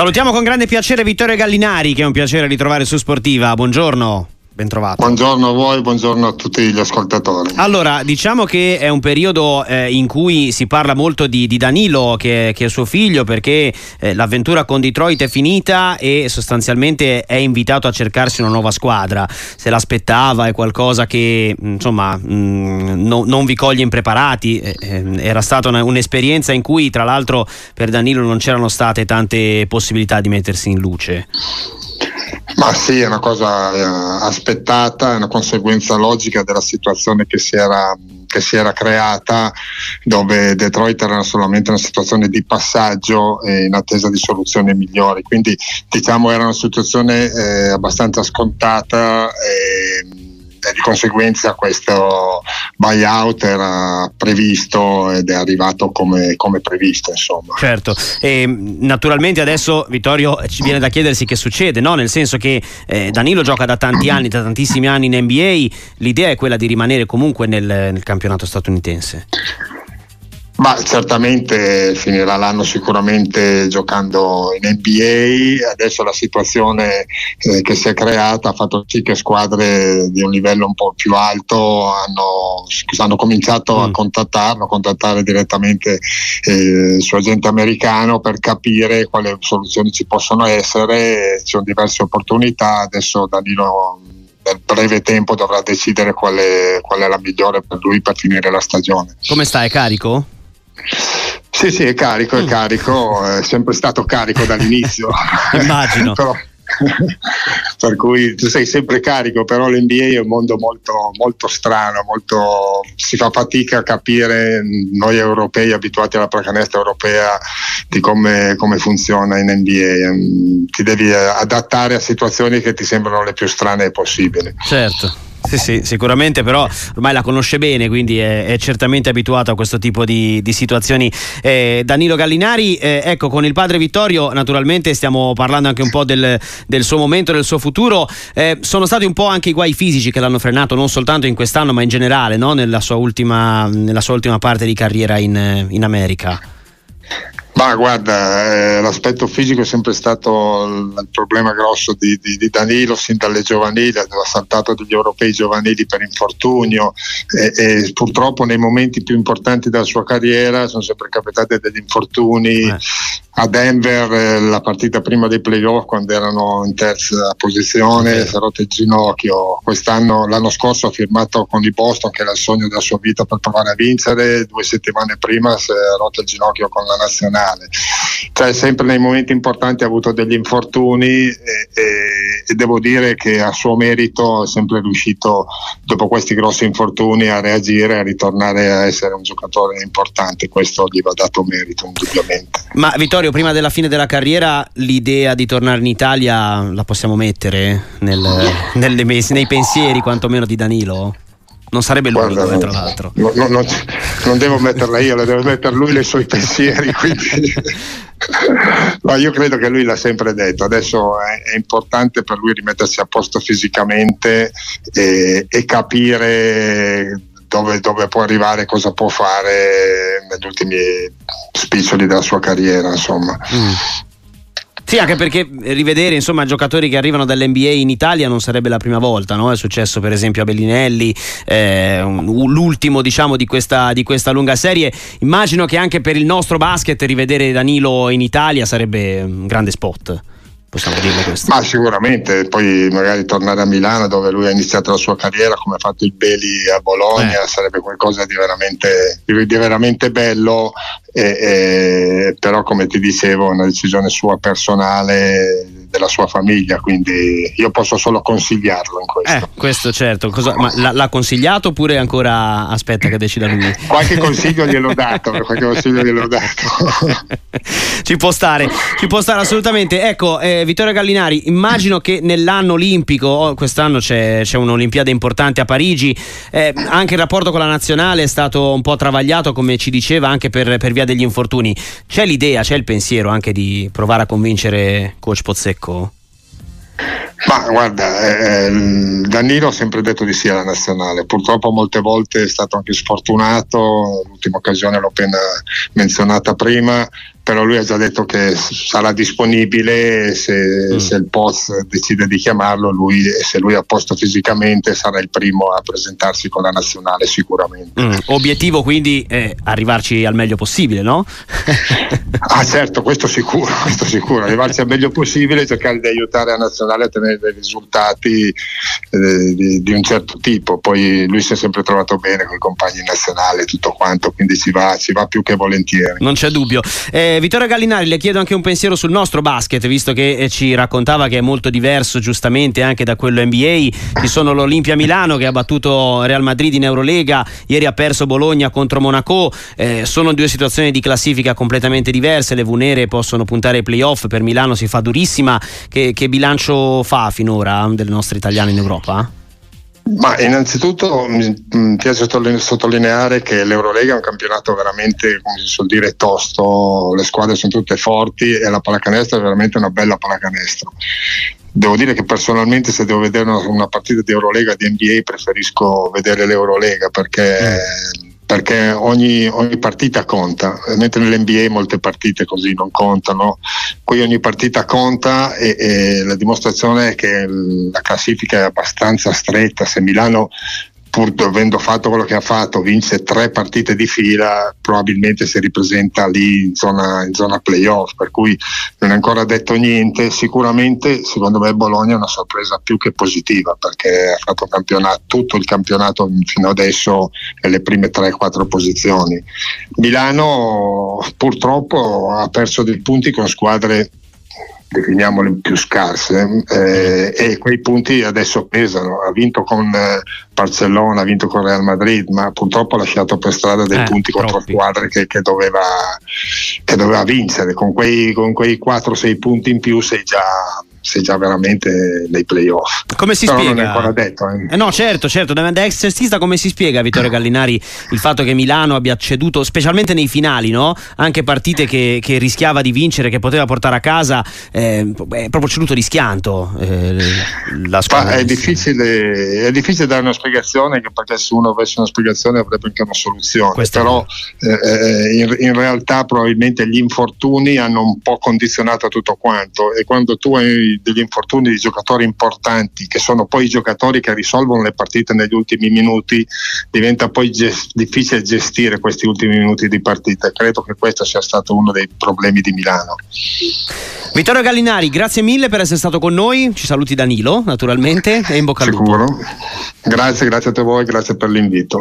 Salutiamo con grande piacere Vittorio Gallinari, che è un piacere ritrovare su Sportiva. Buongiorno. Bentrovato. Buongiorno a voi, buongiorno a tutti gli ascoltatori. Allora, diciamo che è un periodo eh, in cui si parla molto di, di Danilo, che, che, è suo figlio, perché eh, l'avventura con Detroit è finita e sostanzialmente è invitato a cercarsi una nuova squadra. Se l'aspettava è qualcosa che insomma mh, mm, no, non vi coglie impreparati. Eh, eh, era stata una, un'esperienza in cui, tra l'altro, per Danilo non c'erano state tante possibilità di mettersi in luce. Ma sì, è una cosa eh, aspettata, è una conseguenza logica della situazione che si era che si era creata dove Detroit era solamente una situazione di passaggio e in attesa di soluzioni migliori. Quindi diciamo era una situazione eh, abbastanza scontata e, e di conseguenza questo buyout era previsto ed è arrivato come, come previsto insomma. Certo, e naturalmente adesso Vittorio ci viene da chiedersi che succede, no? nel senso che eh, Danilo gioca da tanti anni, da tantissimi anni in NBA, l'idea è quella di rimanere comunque nel, nel campionato statunitense. Ma certamente finirà l'anno sicuramente giocando in NBA, adesso la situazione eh, che si è creata ha fatto sì che squadre di un livello un po' più alto hanno, hanno cominciato mm. a contattarlo, a contattare direttamente eh, il suo agente americano per capire quali soluzioni ci possono essere, ci sono diverse opportunità, adesso Danilo nel breve tempo dovrà decidere qual è, qual è la migliore per lui per finire la stagione. Come stai? Carico? Sì, sì, è carico, è mm. carico, è sempre stato carico dall'inizio. Immagino. però, per cui tu sei sempre carico, però l'NBA è un mondo molto, molto strano, molto, si fa fatica a capire noi europei abituati alla pallacanestro europea di come, come, funziona in NBA. Ti devi adattare a situazioni che ti sembrano le più strane possibili. Certo. Sì, sì, sicuramente, però ormai la conosce bene, quindi è, è certamente abituato a questo tipo di, di situazioni. Eh, Danilo Gallinari, eh, ecco, con il padre Vittorio, naturalmente stiamo parlando anche un po' del, del suo momento, del suo futuro. Eh, sono stati un po' anche i guai fisici che l'hanno frenato, non soltanto in quest'anno, ma in generale, no? nella, sua ultima, nella, sua ultima, parte di carriera in, in America. Ma guarda, eh, l'aspetto fisico è sempre stato il problema grosso di, di, di Danilo sin dalle giovanili, aveva saltato degli europei giovanili per infortunio e, e, purtroppo nei momenti più importanti della sua carriera sono sempre capitati degli infortuni. Eh a Denver eh, la partita prima dei playoff quando erano in terza posizione si è rotto il ginocchio. Quest'anno l'anno scorso ha firmato con i Boston che era il sogno della sua vita per provare a vincere. Due settimane prima si è rotto il ginocchio con la nazionale cioè sempre nei momenti importanti ha avuto degli infortuni e, e, e devo dire che a suo merito è sempre riuscito dopo questi grossi infortuni a reagire a ritornare a essere un giocatore importante. Questo gli va dato merito indubbiamente. Ma Vittorio Vittorio, prima della fine della carriera, l'idea di tornare in Italia la possiamo mettere nel, nelle, nei pensieri, quantomeno di Danilo? Non sarebbe l'unico, Guarda, eh, tra l'altro. No, no, no, non devo metterla io, la deve mettere lui nei suoi pensieri. Quindi... No, io credo che lui l'ha sempre detto, adesso è, è importante per lui rimettersi a posto fisicamente e, e capire dove, dove, può arrivare, cosa può fare negli ultimi spiccioli della sua carriera, insomma. Mm. Sì, anche perché rivedere insomma, giocatori che arrivano dall'NBA in Italia non sarebbe la prima volta, no? È successo per esempio a Bellinelli, eh, l'ultimo diciamo di questa, di questa, lunga serie. Immagino che anche per il nostro basket rivedere Danilo in Italia sarebbe un grande spot possiamo dirlo questo. Ma sicuramente, poi magari tornare a Milano dove lui ha iniziato la sua carriera come ha fatto il Beli a Bologna eh. sarebbe qualcosa di veramente, di, di veramente bello, e, e, però come ti dicevo è una decisione sua personale della sua famiglia, quindi io posso solo consigliarlo in questo. Eh, questo certo, Cosa, ma l'ha, l'ha, consigliato oppure ancora aspetta che decida lui? qualche consiglio gliel'ho dato, qualche consiglio gliel'ho dato. ci può stare, ci può stare assolutamente. Ecco, eh, Vittorio Gallinari, immagino che nell'anno olimpico, quest'anno c'è, c'è un'Olimpiade importante a Parigi, eh, anche il rapporto con la nazionale è stato un po' travagliato, come ci diceva, anche per, per via degli infortuni. C'è l'idea, c'è il pensiero anche di provare a convincere coach Pozzecco? Ecco? Ma guarda, eh, Danilo ha sempre detto di sì alla nazionale, purtroppo molte volte è stato anche sfortunato, l'ultima occasione l'ho appena menzionata prima, però lui ha già detto che sarà disponibile se, mm. se il post decide di chiamarlo, lui, se lui è a posto fisicamente sarà il primo a presentarsi con la nazionale sicuramente. Mm. Obiettivo quindi è arrivarci al meglio possibile, no? ah certo, questo sicuro, questo sicuro, arrivarci al meglio possibile e cercare di aiutare la nazionale a ottenere dei risultati eh, di, di, un certo tipo, poi lui si è sempre trovato bene con i compagni nazionali e tutto quanto, quindi ci va, ci va più che volentieri. Non c'è dubbio. Eh, Vittorio Gallinari, le chiedo anche un pensiero sul nostro basket, visto che eh, ci raccontava che è molto diverso giustamente anche da quello NBA. Ci sono l'Olimpia Milano che ha battuto Real Madrid in Eurolega, ieri ha perso Bologna contro Monaco. Eh, sono due situazioni di classifica completamente diverse. Le Vunere possono puntare ai playoff, per Milano si fa durissima. Che, che bilancio fa finora delle nostre italiane in Europa? Ma innanzitutto mi piace sottolineare che l'Eurolega è un campionato veramente, come si suol dire, tosto, le squadre sono tutte forti e la pallacanestro è veramente una bella pallacanestro. Devo dire che personalmente se devo vedere una, partita di Eurolega di NBA preferisco vedere l'Eurolega perché mm perché ogni, ogni, partita conta, mentre nell'NBA molte partite così non contano, qui ogni partita conta e, e la dimostrazione è che la classifica è abbastanza stretta, se Milano pur avendo fatto quello che ha fatto, vince tre partite di fila, probabilmente si ripresenta lì in zona, in zona playoff, per cui non è ancora detto niente. Sicuramente, secondo me, Bologna è una sorpresa più che positiva perché ha fatto tutto il campionato fino adesso nelle prime 3-4 posizioni. Milano purtroppo ha perso dei punti con squadre definiamole più scarse eh, e quei punti adesso pesano ha vinto con eh, Barcellona ha vinto con Real Madrid ma purtroppo ha lasciato per strada dei eh, punti contro troppi. squadre che, che, doveva, che, doveva, vincere con quei, con quei 4-6 punti in più sei già sei già veramente nei playoff. Come si Però spiega? Non è ancora detto. Eh. Eh no, certo, certo. Da ex cestista, come si spiega Vittorio Gallinari il fatto che Milano abbia ceduto, specialmente nei finali, no? anche partite che, che, rischiava di vincere, che poteva portare a casa, eh, è proprio ceduto rischianto. Eh, la squadra. È difficile, è difficile, dare una spiegazione, perché se uno avesse una spiegazione avrebbe anche una soluzione. Questo Però eh, eh, in, in realtà probabilmente gli infortuni hanno un po' condizionato tutto quanto e quando tu hai degli infortuni di giocatori importanti, che sono poi i giocatori che risolvono le partite negli ultimi minuti, diventa poi gest- difficile gestire questi ultimi minuti di partita. Credo che questo sia stato uno dei problemi di Milano. Vittorio Gallinari, grazie mille per essere stato con noi. Ci saluti Danilo, naturalmente, e in bocca al lupo. Sicuro. Grazie, grazie a te voi, grazie per l'invito.